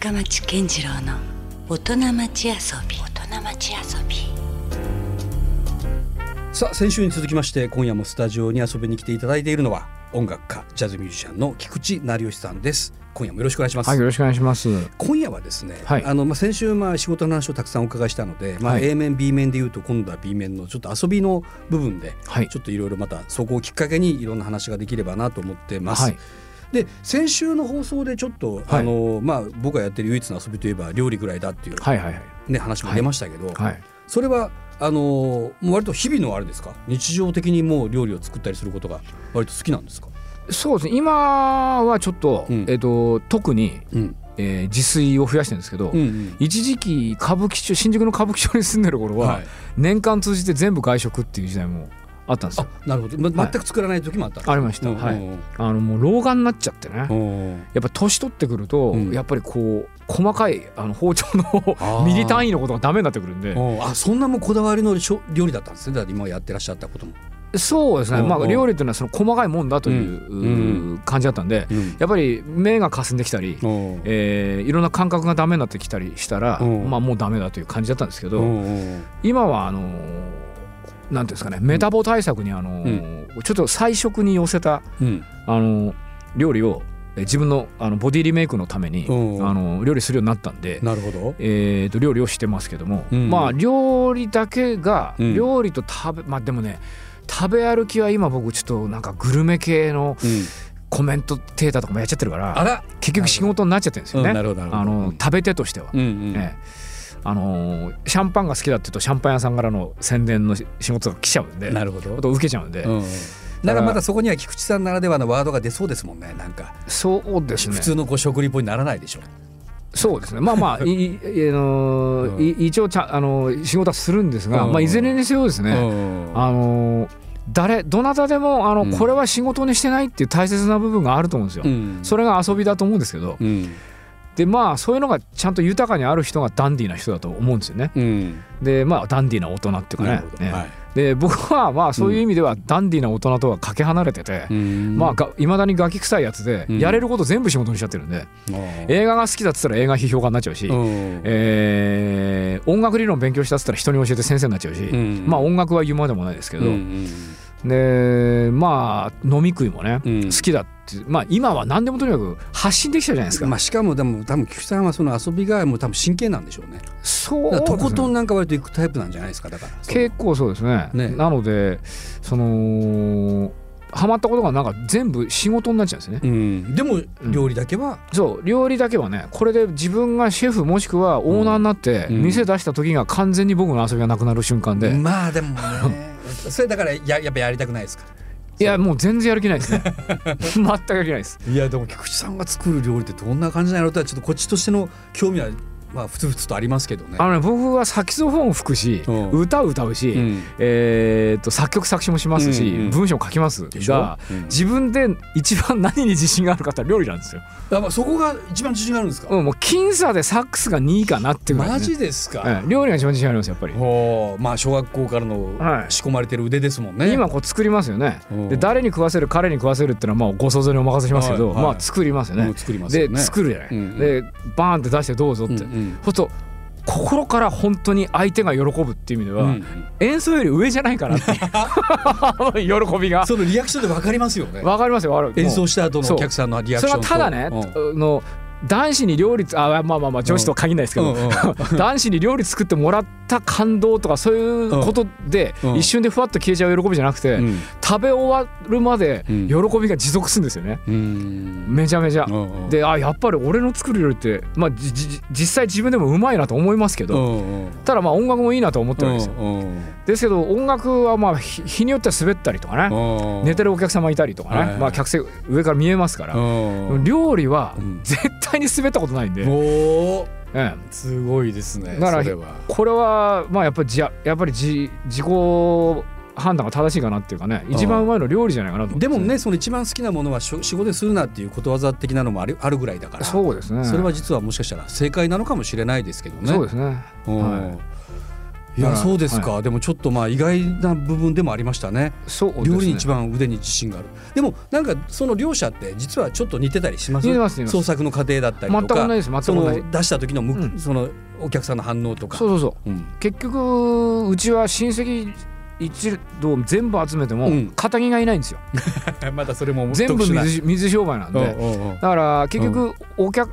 深町健次郎の大人町遊び。大人町遊び。さあ先週に続きまして今夜もスタジオに遊びに来ていただいているのは音楽家ジャズミュージシャンの菊池成吉さんです。今夜もよろしくお願いします、はい、よろしくお願いします。今夜はですね、はい。あのまあ先週まあ仕事の話をたくさんお伺いしたので、まあはい。A 面 B 面で言うと今度は B 面のちょっと遊びの部分ではい。ちょっといろいろまたそこをきっかけにいろんな話ができればなと思ってます。はいで先週の放送でちょっと、はい。あのまあ僕がやってる唯一の遊びといえば料理ぐらいだっていう、はいはいはい。ね話も出ましたけど、はい。それはあのもう割と日々のあれですか？日常的にもう料理を作ったりすることが割と好きなんですか、そうですね。今はちょっと、うん。えっ、と特に、うん。えー自炊を増やしてるんですけど、うんうん。一時期歌舞伎町新宿の歌舞伎町に住んでる頃は、はい。年間通じて全部外食っていう時代もあったんですあよ。なるほど、ま全く作らない時もあったんですかありました。うんはいうん。あのもう老眼になっちゃってね。うんやっぱ年取ってくると、うん。やっぱりこう細かいあの包丁のー。ミリ単位のことがダメになってくるんで。うんあそんなもうこだわりの料理だったんですね。今やってらっしゃったことも。そうですね、まあ、料理っていうのはその細かいもんだという、うん。感じだったんでうん。やっぱり目がかすんできたり、うん。えーいろんな感覚がダメになってきたりしたら、うん。まあ、もうダメだという感じだったんですけど、今はあのーなんですかねメタボ対策にあのーちょっと菜食に寄せたうん。あのー料理をえー自分のあのボディリメイクのために、うん。あのー料理するようになったんで。なるほど。えー、と料理をしてますけども、うん。まあ料理だけが、うん。料理と食べまあでもね食べ歩きは今僕ちょっとなんかグルメ系のうん。コメントテータとかもやっちゃってるから結局仕事になっちゃってるんですよね、あの食べ手としては。うんうん。ええあのーシャンパンが好きだって言うとシャンパン屋さんからの宣伝の仕事が来ちゃうんでなるほど。受けちゃうんで、うんなん。かまたそこには菊池さんならではのワードが出そうですもんね。なんか。そうですね。普通のこう食リポにならないでしょ。そうですね。まあまあ いいあのーうん。い一応ちゃあのー仕事はするんですが、うん。まあ、いずれにせよですね、うん。あのー誰どなたでもあの、うん。これは仕事にしてないっていう大切な部分があると思うんですよ。うん。それが遊びだと思うんですけどうんでまあそういうのがちゃんと豊かにある人がダンディーな人だと思うんですよね。うん。でまあダンディーな大人っていうかね。ね。はい。で僕はまあそういう意味ではダンディーな大人とはかけ離れてて、うん。まあがいまだにガキ臭いやつで、うん。やれること全部仕事にしちゃってるんで、映画が好きだっつったら映画批評家になっちゃうし、うん。えー音楽理論勉強したっつったら人に教えて先生になっちゃうし、うん。まあ音楽は言うまでもないですけど、うんでまあ飲み食いもね、うん。好きだってまあ今は何でもとにかく発信できたじゃないですか、まあしかもでも多分菊池さんはその遊びがもう多分真剣なんでしょうね。そうとことんなんか割と行くタイプなんじゃないですかだから。結構そうですね。ね。なのでそのハマったことがなんか全部仕事になっちゃうんですね、うん、でも料理だけは、そう料理だけはねこれで自分がシェフもしくはオーナーになってうん。店出した時が完全に僕の遊びがなくなる瞬間で、まあでもねそれだからややっぱやりたくないですか？いやもう全然やる気ないですね。全くやる気ないです。いやでも菊池さんが作る料理ってどんな感じなのとはちょっとこっちとしての興味はまあふつふつとありますけどね。あのね僕はサキソフォン吹くし、うん。歌を歌うし、うん。えー、と作曲作詞もしますし、うんうん文章も書きますが、うん。自分で一番何に自信があるかって料理なんですよ、あまあそこが一番自信があるんですか、うん、もう僅差でサックスが2位かなっていうぐらいマジですか、ええ料理が一番自信ありますやっぱり、まあ小学校からのはい仕込まれてる腕ですもんね。今こう作りますよね。うん。で誰に食わせる彼に食わせるっていうのはまあご想像にお任せしますけど、はいはい。まあ作りますよね、うん作りますよでね。作るじゃない、うんでバーンって出してどうぞって、うんうんそうすると心から本当に相手が喜ぶっていう意味では、うん。演奏より上じゃないかなって 喜びが。そのリアクションで分かりますよね。わかりますよ。演奏した後のお客さんのリアクそションと。れはただね、うん。あの男子に料理つあまあまあまあ女子とは限らないですけど、うんうん。男子に料理作ってもらった感動とかそういうことで、うん。一瞬でふわっと消えちゃう喜びじゃなくて、うん。食べ終わるまでうん。喜びが持続するんですよね、うん。めちゃめちゃ。であやっぱり俺の作る料理って、まあ、じじ実際自分でもうまいなと思いますけど、ただまあ音楽もいいなと思ってるわけですよ。ですけど音楽はまあ日日によっては滑ったりとかね、うん寝てるお客様いたりとかね、まあ、客席上から見えますから、うん。料理はうん。絶対に滑ったことないんで、おおええ。すごいですねだからそれは。これはまあやっぱりじゃやっぱりじ自己判断が正しいかなっていうかね一番うまいの料理じゃないかなと思って。でもねその一番好きなものはしょ仕事でするなっていうことわざ的なのもあるあるぐらいだから。そうですね。それは実はもしかしたら正解なのかもしれないですけどね。そうですね。うんはいいやそうですか、はでもちょっとまあ意外な部分でもありましたね。そうね。料理に一番腕に自信がある。でもなんかその両者って実はちょっっと似てたりします？似てます創作の過程だったりとか全く同じです。全くそ同じ。の出した時のむ、うん。そのお客さんの反応とか。そうそうそう。うん。結局うちは親戚一同全部集めてもうん。肩着がいないんですよ、またそれも全部水水商売なんで、だから結局お客、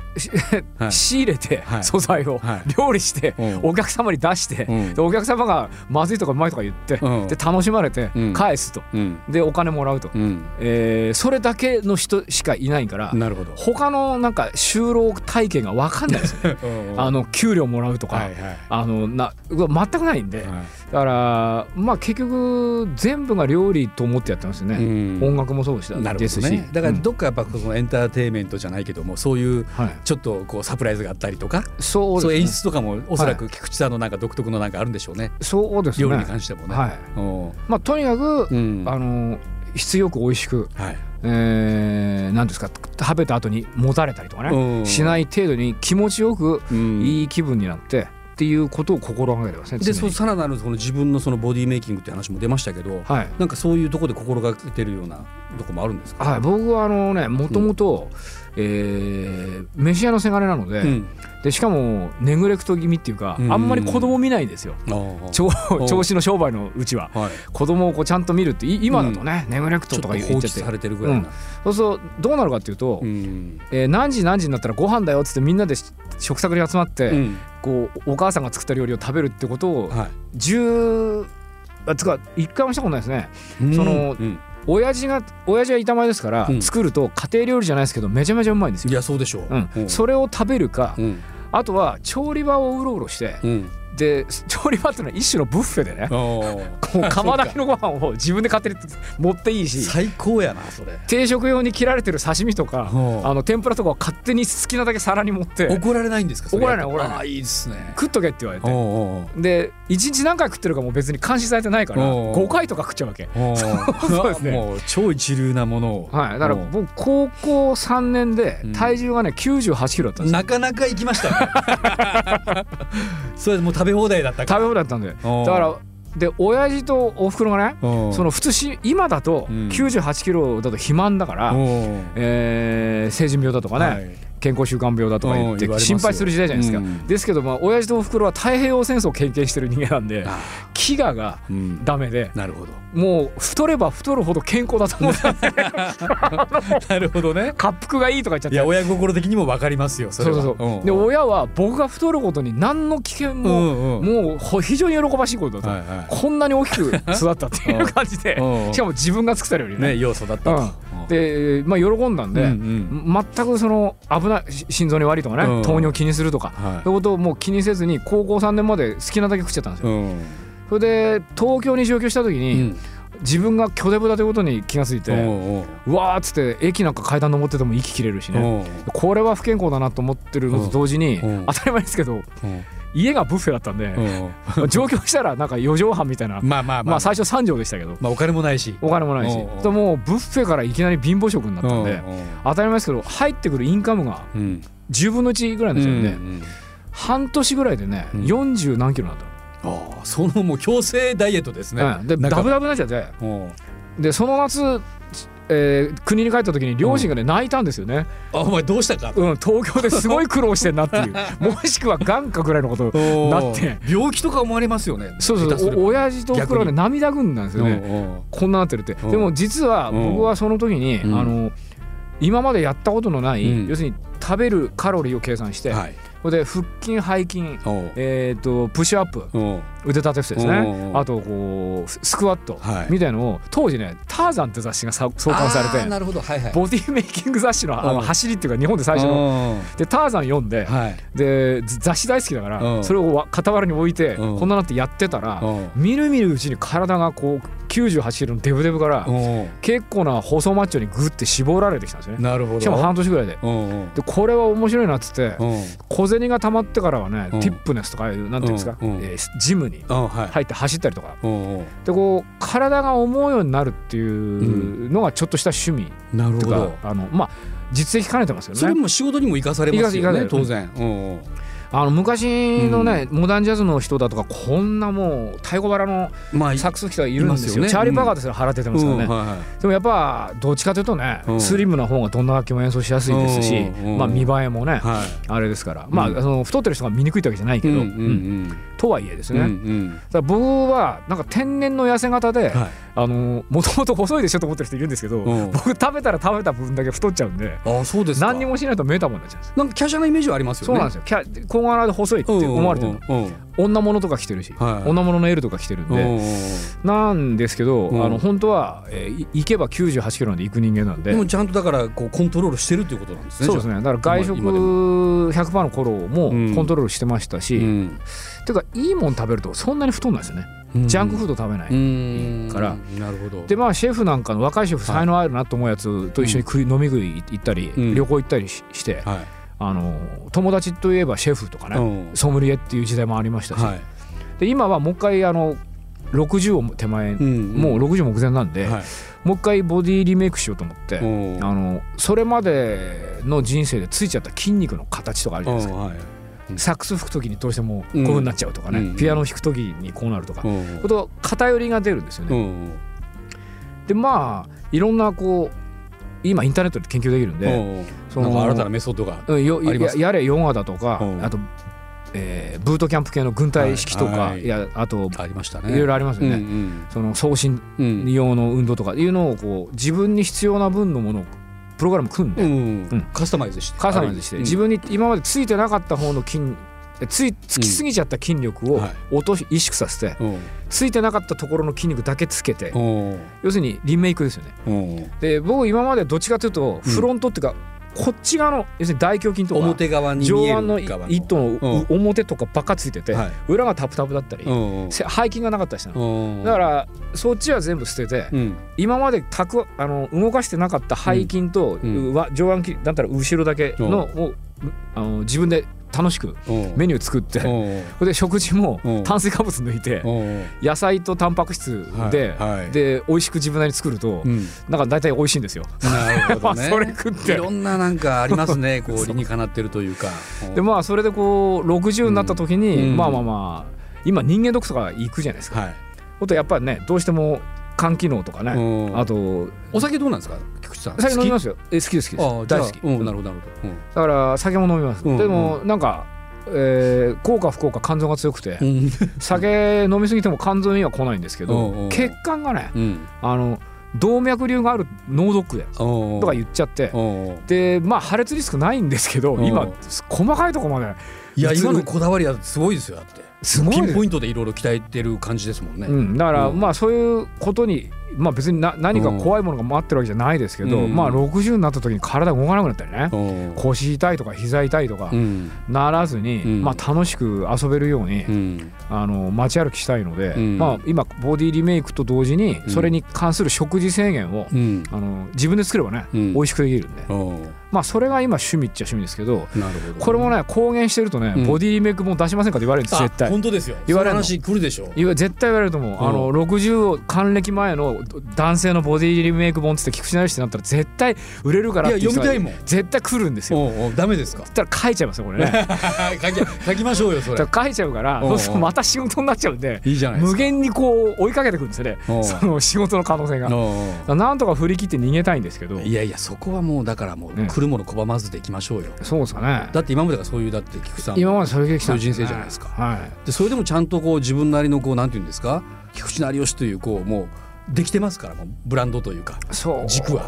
はい。仕入れてはい。素材をはい。料理してうん。お客様に出してお客様がまずいとかうまいとか言ってうん。で楽しまれてうん。返すと。うん。でお金もらうと。うん。えーそれだけの人しかいないからなるほど。他のなんか就労体験が分かんないですよ。ね あの給料もらうとか、あのな全くないんで、はい。だからまあ結局全部が料理と思ってやってますよね、うん。音楽もそうした。なるですし、ほどねだからうん。どっかやっぱそのエンターテインメントじゃないけどもそういうはい、ちょっとこうサプライズがあったりとかそうそう演出とかもおそらく菊池さんのなんか独特のなんかあるんでしょうね。そうですね。料理に関してもね。はい。うん。まあとにかく、うん。あの質よく美味しく、はい。えー、なんですか食べた後にもたれたりとかね、うん。しない程度に気持ちよくうん。いい気分になってっていうことを心がけてますね。でそうさらなるその自分のそのボディメイキングって話も出ましたけどはい。なんかそういうところで心がけてるようなとこもあるんですか？はい、僕はあのねもともとえー飯屋のせがれなので,、うん。でしかもネグレクト気味っていうか、うん。あんまり子供見ないんですよ。うん調子の商売のうちは。はい。子供をこうちゃんと見るってい今だとね、ネグレクトとか言っちゃって。されてるぐらいな。そうするとどうなるかっていうと、うん。えー何時何時になったらご飯だよっつってみんなで食卓に集まって、うんこうお母さんが作った料理を食べるってことをは10あつか一回もしたことないですね。いそのうん。親父が親父は板前ですから、うん。作ると家庭料理じゃないですけどめちゃめちゃうまいんですよ。いやそうでしょう。うんうん。それを食べるか、うん。あとは調理場をうろうろしてうんで調理場っていうのは一種のブッフェでね。こう釜炊きのご飯を自分で勝手に持っていいし。最高やなそれ。定食用に切られてる刺身とかうんあの天ぷらとかを勝手に好きなだけ皿に持って。怒られないんですかそ怒られない怒られない。あーいいですね。食っとけって言われて。で一日何回食ってるかも別に監視されてないからおう5回とか食っちゃうわけ。そうですね。もう超一流なものを。はい、だから僕高校3年でうん。体重がね98キロだったんですよ。なかなか行きましたね。それもう食べ放題だった食べ放題だったんでだからで親父とおふくろがねその普通し今だとうん。98キロだと肥満だから、えー成人病だとかね、はい健康習慣病だとか言って心配する時代じゃないですか、うん。ですけどまあ親父とおふくろは太平洋戦争を経験してる人間なんであ飢餓がダメでなるほど。もう太れば太るほど健康だと思ってたんで なるほどね。滑腹がいいとか言っちゃって。いや親心的にも分かりますよそれは。そうそうそう、で親は僕が太ることに何の危険うんも、うんうん。もうほ非常に喜ばしいことだと、はいはい。こんなに大きく育ったっていう感じで。うんしかも自分が作った料理ね。ね要素だったとでまあ喜んだんで、うんうん。全くその危ないし心臓に悪いとかね、うん。糖尿気にするとか、はい。そういうことをもう気にせずに高校3年まで好きなだけ食っちゃったんですよ。うん。それで東京に上京した時うに、ん。自分が巨デブだということに気がついて、おうわーっつって駅なんか階段登ってても息切れるしね、これは不健康だなと思ってるのと同時に、うん。当たり前ですけどうん家がブッフェだったんで、うん。上京したらなんか4畳半みたいな、まあまあまあ。まあ最初3畳でしたけど。まあお金もないし。お金もないし。うんうん。でもうブッフェからいきなり貧乏食になったんで、当たり前ですけど入ってくるインカムがうん。うん10分の1ぐらいになっちゃうんで、うん。半年ぐらいでね、うん。40何キロになったああそのもう強制ダイエットですね。の、うん。でダブダブになっちゃって。うん。でその夏、えー国に帰った時に両親がね、泣いたんですよね、あお前どうしたか？うん、東京ですごい苦労してんなっていう。もしくは眼かぐらいのことななって。病気とか思われますよね。そうそう下手すれば。お親父とおふくろはね逆涙ぐんだんですよね、こんななってるって、うんでも実はうん僕はその時に、うん。あの今までやったことのない、うん。要するに食べるカロリーを計算して、はい。これで腹筋背筋えー、とプッシュアップ腕立て伏せですね。うんあとこうスクワットはい。みたいのを当時ね「ターザン」って雑誌がさ創刊されてなるほど。はいはい。ボディメイキング雑誌のあうん。の走りっていうか日本で最初の。のでターザン読んではい。でず雑誌大好きだからうん。それをわ傍らに置いてうん。こんななってやってたらうん。みるみるうちに体がこう98キロのデブデブからうん。結構な細マッチョにグッて絞られてきたんですよね。なるほど。しかも半年ぐらいで。でこれは面白いなっつってうん。小銭が貯まってからはねうん。ティップネスとかなんていうんですかえージムにうんはい。入って走ったりとか。うんう。んでこう体が思うようになるっていうのがちょっとした趣味。とかなるほど。あのまあ実績兼ねてますよそれね。も仕事にも生かされますよね。当然。うん。うんあの昔のね、モダンジャズの人だとかこんなもう太鼓腹のまあサックス人がいるんですよすよね。チャーリー・バカーですら払っててますからね、うん。はいはいでもやっぱどっちかというとね、うん。スリムな方がどんな楽器も演奏しやすいですし、うん。うん。まあ、見栄えもね、はい。あれですから、まあうん。その太ってる人が見にくいってわけじゃないけど、うんううんんとはいえですうんね、うん。だから僕はなんか天然の痩せ型で、うんはい。あのもともと細いでしょと思ってる人いるんですけど、うん。僕食べたら食べた分だけ太っちゃうんであそうですか。何にもしないとメタボになっちゃうんですなんか華奢なイメージはありますよね。そうなんですよ。小柄で細いって思われてるうんうん女物とか着てるし、はい。女物の L とか着てるんで、うんなんですけど、うん。あの本当は、えーい行けば98キロなんで行く人間なんで。でもちゃんとだからこうコントロールしてるっていうことなんですねそうですね。だから外食今でも。100%の頃もうん。コントロールしてましたし、うん。てかいいもん食べるとそんなに太んないですよね、ジャンクフード食べない、うん。からなるほど。でまあシェフなんかの若いシェフはい才能あるなと思うやつと一緒に食い、飲み食い行ったり、うん。旅行行ったりしして、はいあの友達といえばシェフとかね、うん。ソムリエっていう時代もありましたし、はい。で今はもう一回あの60を手前、うんもう60目前なんで、はい。もう一回ボディリメイクしようと思って、う。んあのそれまでの人生でついちゃった筋肉の形とかあるじゃないですか、はい。サックス吹く時にどうしてもこういう風になっちゃうとかね、うん。ピアノ弾く時にこうなるとか、う。んこと偏りが出るんですよね。う。んでまあいろんなこう今インターネットで研究できるんで、うんその新たなメソッドがややれヨガだとか、うん。あと、えーブートキャンプ系の軍隊式とか、はいはい。いやあとありましたね。いろいろありますよね。うんその送信うん。うん用の運動とかいうのをこう自分に必要な分のものをプログラム組んで、うんうん。カスタマイズして。カスタマイズして、うん。自分に今までついてなかった方の筋えついつきすぎちゃった筋力をはい。落とし萎縮させてうん。ついてなかったところの筋肉だけつけてうん。要するにリメイクですよね。うん。で僕今までどっちかというとフロントっていうか、こっち側の要するに大胸筋とか表側に上腕の一頭のうん。表とかばっかついてて、はい。裏がタプタプだったり、背筋がなかったりしたの、うん。だからそっちは全部捨てて、うん。今までたくあの動かしてなかった背筋と、上腕筋だったら後ろだけのをあの自分で楽しくうん。メニュー作って、うん。それで食事もうん。炭水化物抜いてうん。野菜とタンパク質で、はい。はいで美味しく自分なりに作ると、うん。なんか大体美味しいんですよ。なるほど それ食って。いろんななんかありますね こう理にかなってるというか。でまあそれでこう60になった時に、うん。まあまあまあ今人間ドックとか行くじゃないですか。はい。ことやっぱりねどうしても肝機能とかね、うん。あとお酒どうなんですか？菊池さん。酒飲みますよ。よえ好きです好き大好き、うんなるほどなるほど。だから酒も飲みます、うんでもなんか、えー、効果不効果肝臓が強くて、うん。酒飲みすぎても肝臓には来ないんですけど、血管がねうん。あの動脈瘤がある脳ドックでととか言っちゃってうん。でまあ破裂リスクないんですけどうん。今細かいとこまでいや今のこだわりはすごいですよだって。すごい。ピンポイントでいろいろ鍛えてる感じですもんね。うん、だから、うん。まあそういうことに、まあ、別にな何か怖いものが待ってるわけじゃないですけど、うん。まあ60になった時に体動かなくなったりね、うん。腰痛いとか膝痛いとかうん。ならずに、うん。まあ、楽しく遊べるように、うん。あの街歩きしたいので、うん。まあ、今ボディリメイクと同時にうん。それに関する食事制限を、うん。あの自分で作ればね、うん。美味しくできるんで、うんまあ、それが今趣味っちゃ趣味ですけどこれもね公言してるとね、うん。ボディリメイクも出しませんかって言われるんですあ絶対。本当ですよ。言われる話来るでしょ。絶対言われると思う、あの60を還暦前の男性のボディリメイク本つって菊池成吉ってなったら絶対売れるからっていや読みたいもん。絶対来るんですよ。おうダメですか？そしたら書いちゃいますよこれね。書き書きましょうよそれ。書いちゃうからまた仕事になっちゃうんでいいじゃない無限にこう追いかけてくるんですよね。その仕事の可能性が。なんとか振り切って逃げたいんですけど。いやいやそこはもうだからもうね来るもの拒まずでいきましょうよ。そうですかね。だって今までがそういうだって菊池さん今までそれで来たんそういう人生じゃないですか。はい。でそれでもちゃんとこう自分なりのこうなんていうんですか？菊池成吉というこうもうできてますからもうブランドというか。そう。軸は。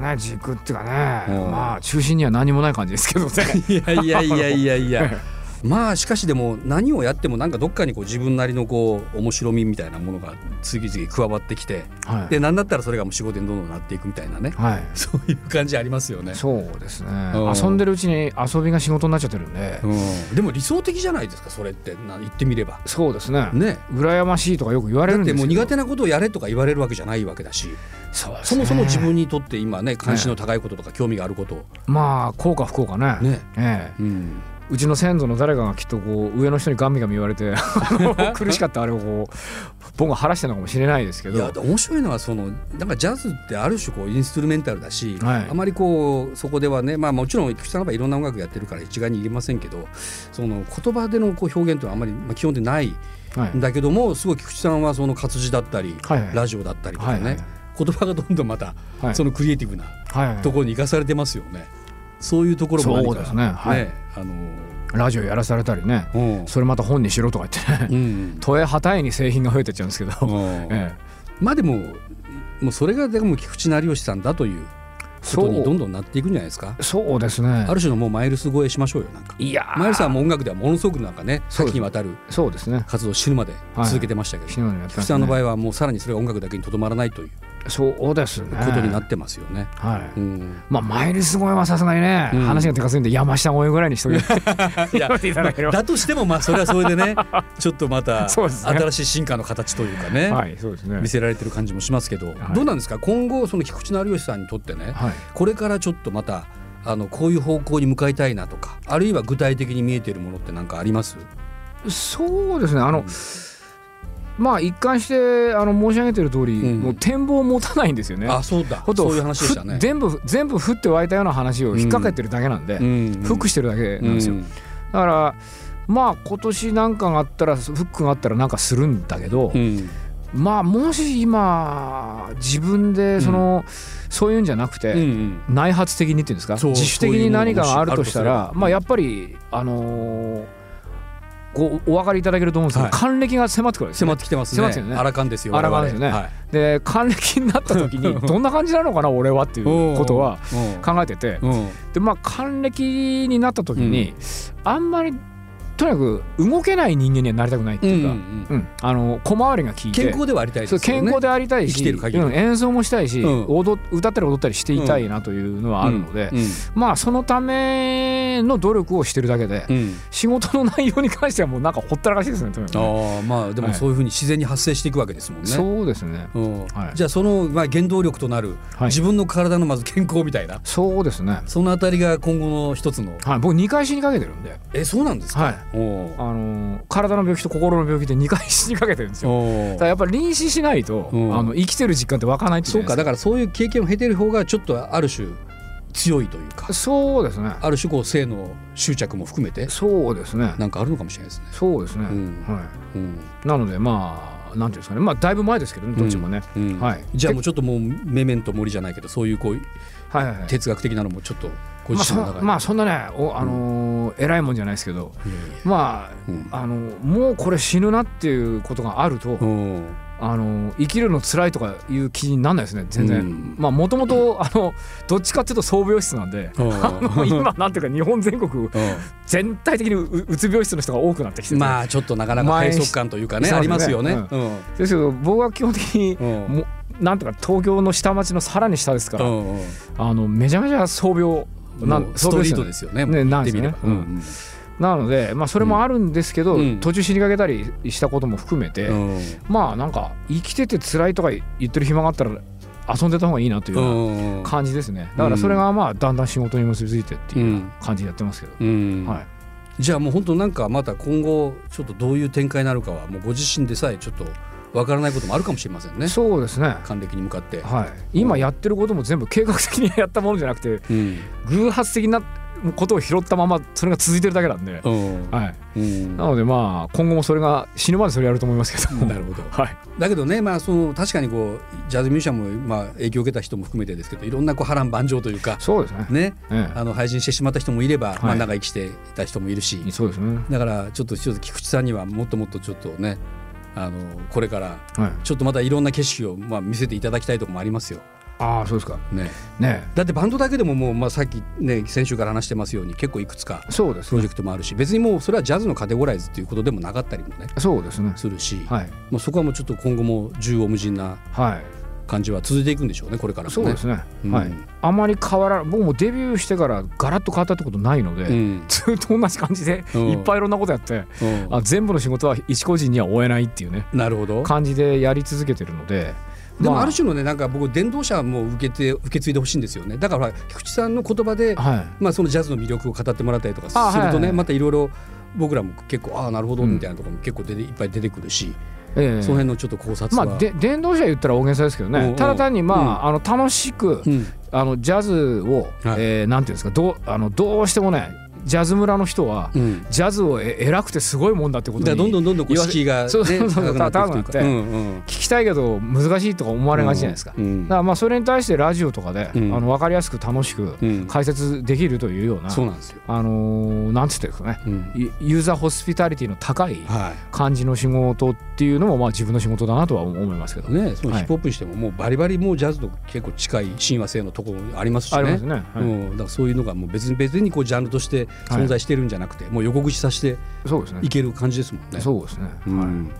ね軸っていうかね。うん。まあ中心には何もない感じですけどね。いやいやいやいやいや まあしかしでも何をやってもなんかどっかにこう自分なりのこう面白みみたいなものが次々加わってきてはい。で何だったらそれがもう仕事にどんどんなっていくみたいなね。はい。そういう感じありますよね。そうですね。うん。遊んでるうちに遊びが仕事になっちゃってるんで、うん、でも理想的じゃないですかそれって。な言ってみれば。そうですね。ね。羨ましいとかよく言われるんですけど。てもう苦手なことをやれとか言われるわけじゃないわけだし。そうね。そもそも自分にとって今ね関心の高いこととか興味があること。をまあ効果不効果ね。ね、ええ。うん、うちの先祖の誰かがきっとこう上の人にガンミガン言われて 苦しかったあれをこう僕が晴らしたのかもしれないですけど。いや面白いのはそのなんかジャズってある種こうインストゥルメンタルだし、はい。あまりこうそこではねまあもちろん菊池さんの場合いろんな音楽やってるから一概に言えませんけどその言葉でのこう表現というのはあまり、まあ、基本でないはい。んだけどもすごい菊池さんはその活字だったり、はいはい。ラジオだったりとかね、はいはい言葉がどんどんまたはい。そのクリエイティブなはいはいところに生かされてますよね。そういうところも何かそうですね。はいあのラジオやらされたりね。うん。それまた本にしろとか言ってね。うん都営旗いに製品が増えてっちゃうんですけど、うん。ええ、まあでももうそれがでも菊池成吉さんだということにどんどんなっていくんじゃないですか。そうですね。ある種のもうマイルス超えしましょうよなんか。いやー。マイルスさんはもう音楽ではものすごくなんかねそうです。多岐にわたるそうですね。活動を死ぬまで続けてましたけど、死ぬまでやって菊池さんの場合はもうさらにそれが音楽だけにとどまらないというそうですね。ことになってますよね。はい、うん、まあマイルス超えはさすがにね、うん。話が手かすいんで山下超えぐらいにしといて いややっていただければだとしてもまあそれはそれでねちょっとまた 新しい進化の形というかね、はいそうですね。見せられてる感じもしますけど、い。どうなんですか？今後その菊池成吉さんにとってね、はい。これからちょっとまたあのこういう方向に向かいたいなとかあるいは具体的に見えているものって何かあります？そうですね。あの、うんまあ一貫してあの申し上げてる通り、うん。もう展望を持たないんですよね。あそうだ。そういう話でしたね。ふ。全部全部降って湧いたような話を引っ掛けてるだけなんで、うん。フックしてるだけなんですよ。うん。だからまあ今年なんかがあったらフックがあったらなんかするんだけど、うん。まあもし今自分でその、そういうんじゃなくて、内発的にっていうんですか？自主的に何かがあるとしたらまあやっぱりあのーこうお分かりいただけると思うんですけど、はい。還暦が迫ってくるんです迫よってきてますね。迫ってきてるねアラカンですよ。アラカンですよね。はい。で還暦になった時にどんな感じなのかな俺はっていうことは考えてて。でまあ還暦になった時に、あんまりとにかく動けない人間にはなりたくないっていうか、うんうんうん。あの小回りが効いて健康ではありたいね。健康でありたい生きし、てる限り。うん演奏もしたいし、うん。踊歌ったり踊ったりしていたいなというのはあるので、うん。うん。まあそのための努力をしてるだけで、うん。仕事の内容に関してはもうなんかほったらかしですねね。ああまあでもそういうふうに自然に発生していくわけですもんね。そうですね。うん。はい。じゃあそのまあ原動力となるはい。自分の体のまず健康みたいな。そうですね。そのあたりが今後の一つの。はい。僕2回死にかけてるんで。えそうなんですか？はいあのー体の病気と心の病気で2回死にかけてるんですよ。だからやっぱり臨死しないと、うん。あの生きてる実感って湧かないっていそうかだかからそういう経験を経てる方がちょっとある種強いというかそうですね。ある種こう性の執着も含めてそうですね。なんかあるのかもしれないですね。そうですね、うん。はうん。い、なのでまあなんていうんですかね。まあだいぶ前ですけどねどっちもね、うん。はい。じゃあもうちょっともうメメント森じゃないけどそういうこうはいはいはい。哲学的なのもちょっとごまあ自身の中で、そまあそんなねおあのー偉いもんじゃないですけどまうんああのもうこれ死ぬなっていうことがあると、うん。あの生きるの辛いとかいう気にならないですね全然、うん。まあもともとあのどっちかっていうと総病室なんで、うん。あの今なんていうか日本全国う全体的にううつ病室の人が多くなってきてて、んまあちょっとなかなか前閉塞感というかねありますよね。ううん。ですけど僕は基本的にうん。もうなんとか東京の下町のさらに下ですから、うんうん。あのめちゃめちゃ壮病なストリートよですよね。ねなん言ってみれば。ですよねなので、まあ、それもあるんですけど、うん。途中死にかけたりしたことも含めて、うん。まあなんか生きてて辛いとか言ってる暇があったら遊んでた方がいいなというようなうん感じですね。だからそれがまあだんだん仕事に結びついてっていう感じでやってますけど、うん。はい、じゃあもう本当なんかまた今後ちょっとどういう展開になるかはもうご自身でさえちょっとわからないこともあるかもしれませんね。そうですね。還暦に向かって。はい、今やってることも全部計画的にやったものじゃなくてうん。偶発的なことを拾ったままそれが続いてるだけなんで、うん。はい、うん。なのでまあ今後もそれが死ぬまでそれやると思いますけど。なるほど。はい、だけどね、まあ、その確かにこうジャズミュージシャンも、まあ、影響を受けた人も含めてですけどいろんなこう波乱万丈というか、そうですね。ね、えあの配信してしまった人もいれば、いまあ、長生きしていた人もいるしえ、そうですね。だからちょっと一つ菊池さんにはもっともっとちょっとねあのこれからはい。ちょっとまたいろんな景色を、まあ、見せていただきたいところもありますよ。ああそうですか。ね、ね。だってバンドだけでももう、まあ、さっき、ね、先週から話してますように結構いくつかプロジェクトもあるし別にもうそれはジャズのカテゴライズっていうことでもなかったりもねそうですね。するし、はい。まあ、そこはもうちょっと今後も縦横無尽なはい感じは続いていくんでしょうねこれからもね。そうですね、うん。はい。あまり変わら僕もデビューしてからガラッと変わったってことないので、うん。ずっと同じ感じでうんいっぱいいろんなことやって、うん。あ全部の仕事は一個人には追えないっていうねなるほど。感じでやり続けてるのででもまあ。ある種のねなんか僕伝道者も受けて受け継いでほしいんですよね。だから菊池さんの言葉で、はい。まあ、そのジャズの魅力を語ってもらったりとかすあるとね、はいはいまたいろいろ僕らも結構ああなるほどうんみたいなところも結構出ていっぱい出てくるし、ええ。その辺のちょっと考察は、まあで伝道者言ったら大げさですけどうんうん。ねただ単にまああの楽しくうん。あのジャズをはい。えーなんていうんですかどうあのどうしてもねジャズ村の人はうん、ジャズをえ偉くてすごいもんだってことにどんどんどんどんこう敷居が、ね、そうそうそう高くなって聞きたいけど難しいとか思われがちじゃないですか。うんだからまあそれに対してラジオとかで、うん。あの分かりやすく楽しくうん。解説できるというような、そうなんですよ、あのーなんつっていうんですかね。うん。ユユーザーホスピタリティの高いは感じの仕事っていうのもまあ自分の仕事だなとは思いますけど、いね、そのはい。ヒップホップにしてももうバリバリもうジャズと結構近い親和性のところありますしねありますね。はいうん、だからそういうのがもう別に別にこうジャンルとして存在してるんじゃなくて、もう横串さしてい。ける感じですもんね。そうですね。うんはい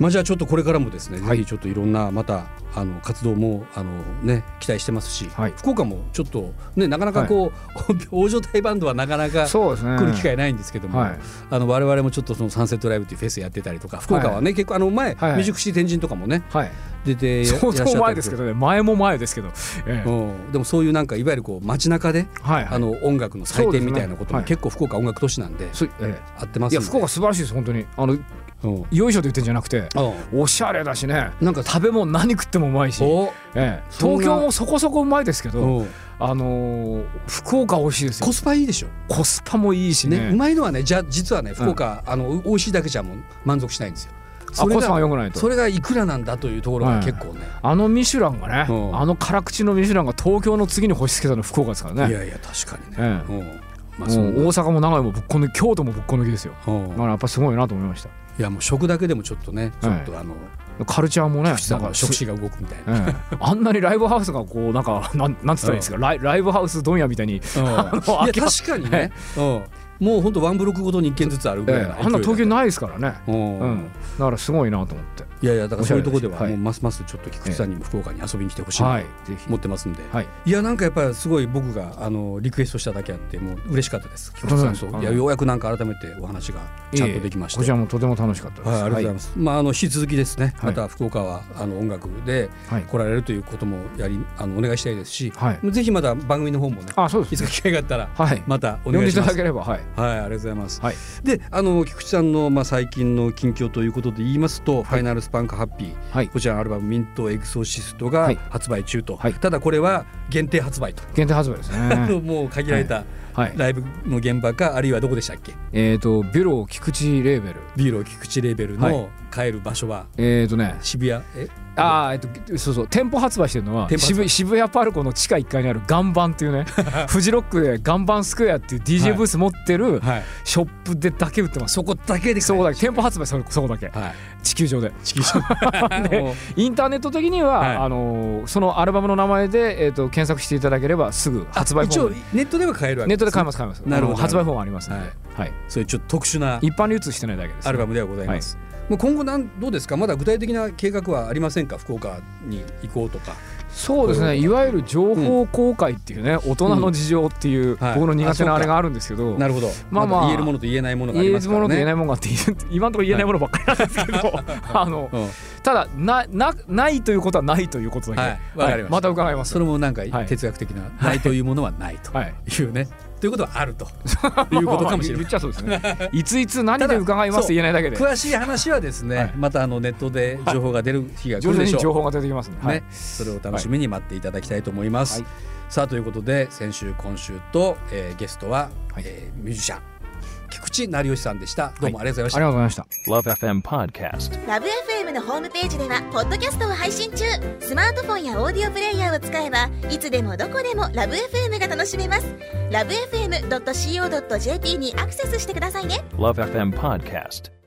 まあじゃあちょっとこれからもですね、はいぜひちょっといろんなまたあの活動もあのね期待してますし、はい福岡もちょっとねなかなかこう、大所帯バンドはなかなか。来る機会ないんですけども、はいあの我々もちょっとそのサンセットライブっていうフェスやってたりとか福岡はね、結構あの前、はいミュージックシー天神とかもねはい。出て相当前ですけどね。前も前ですけど。ええうん、でもそういうなんかいわゆるこう街中で、はい。あの音楽の祭典みたいなこともねはい結構福岡音楽都市なんでそええ合ってますいや福岡素晴らしいです本当に。あのうんよいしょと言ってんじゃなくて。うんおしゃれだしねなんか食べ物何食ってもうまいし、おええ東京もそこそこうまいですけど、うん。あのー福岡美味しいですよ。コスパいいでしょ、コスパもいいしね。ね、うまいのはねじゃ実はね福岡、あの美味しいだけじゃもう満足しないんですよ。あコスパがが良くないと。それがいくらなんだというところが結構ね、あのミシュランがね、うん。あの辛口のミシュランが東京の次に星つけたの福岡ですからね。いやいや確かにね、えうん。まあ大阪も長野もぶっこ抜き京都もぶっこ抜きですよ。うん。だからやっぱすごいなと思いましいやもう食だけでもちょっとねちょっとあの、たカルチャーもねなんかの食指が動くみたいな、ええ。あんなにライブハウスがこうなんか なんなんつったらいいですか、ライライブハウス問屋みたいに、うん。いやの確かにね、うん、もう本当ワンブロックごとに一軒ずつあるぐらいのええ。あんな東京ないですからね、うんうん、だからすごいなと思って。いやいやだからそういうところではもうますますちょっと菊池さんにも福岡に遊びに来てほしいなはい。と思ってますんで、はい。いやなんかやっぱりすごい僕があのリクエストしただけあってもう嬉しかったです。菊池さんと。うんいやようやくなんか改めてお話がちゃんとできましたこちらもとても楽しかったです。はい、ありがとうございます。まあ、あの引き続きですね、はい。また福岡はあの音楽ではい。来られるということもやり、あのお願いしたいですし、はい。ぜひまた番組の方もね、あそうですいつか機会があったら、はい。またお願いします。だければはいはい、ありがとうございます。はい。で、あの菊池さんのまあ最近の近況ということで言いますと、ファイナルスパンクハッピー、はい。こちらのアルバムミントエクソシストがはい。発売中と、はい。ただこれは限定発売と、限定発売ですね。もう限られたはい。ライブの現場か、あるいはどこでしたっけ？えっ、とビュロー菊池レーベル。ビーロー菊池レーベルは帰る場所は？えっ、とね。渋谷？え？あーえっとそうそう店舗発売してるのは渋渋谷パルコの地下1階にある岩盤っていうね フジロックで岩盤スクエアっていう DJ ブース持ってるはい。ショップでだけ売ってます。そこだけでそこだけ。店舗発売そこそこだけ。はい。地球上で。地球上。でインターネット的には、はい。あのーそのアルバムの名前で、えー、と検索していただければすぐ発売一応フォームネットでは買えるわけネットで買えすます買えます。なるほど発売フォームありますので、はい。はい。そういうちょっと特殊な一般流通してないだけです、アルバムではございます、もう今後なんどうですか？まだ具体的な計画はありませんか？福岡に行こうとか。そうですね。いわゆる情報公開っていうね、大人の事情っていう、はい。僕の苦手なあれがあるんですけど、なるほどまあまあだ言えるものと言えないものがあり言えるますからね。ものと言えないものがあって言う今のところ言えないものばっかりなんですけど あのうん。ただななないということはないということだけ、はい。わかりままた伺います。それもなんかはい。哲学的な、ないというものはないとはい。いうね、ということはあると。いうことかもしれない 言っちゃそうですね。いついつ何で伺います言えないだけで。詳しい話はですね、はい。またあのネットで情報が出る日が来徐るでしょう、情報が出てきますね。はねい、それを楽しみに待っていただきたいと思います、はい。さあということで先週今週と、えーゲストは、はい。えーミュージシャン菊池成吉さんでしたどうもありがとうございました、ありがとうございました。Love FM Podcast. ラブ f m のホームページではポッドキャストを配信中スマートフォンやオーディオプレイヤーを使えばいつでもどこでもラブ f m が楽しめますラブ FM.co.jp にアクセスしてくださいね Love FM Podcast.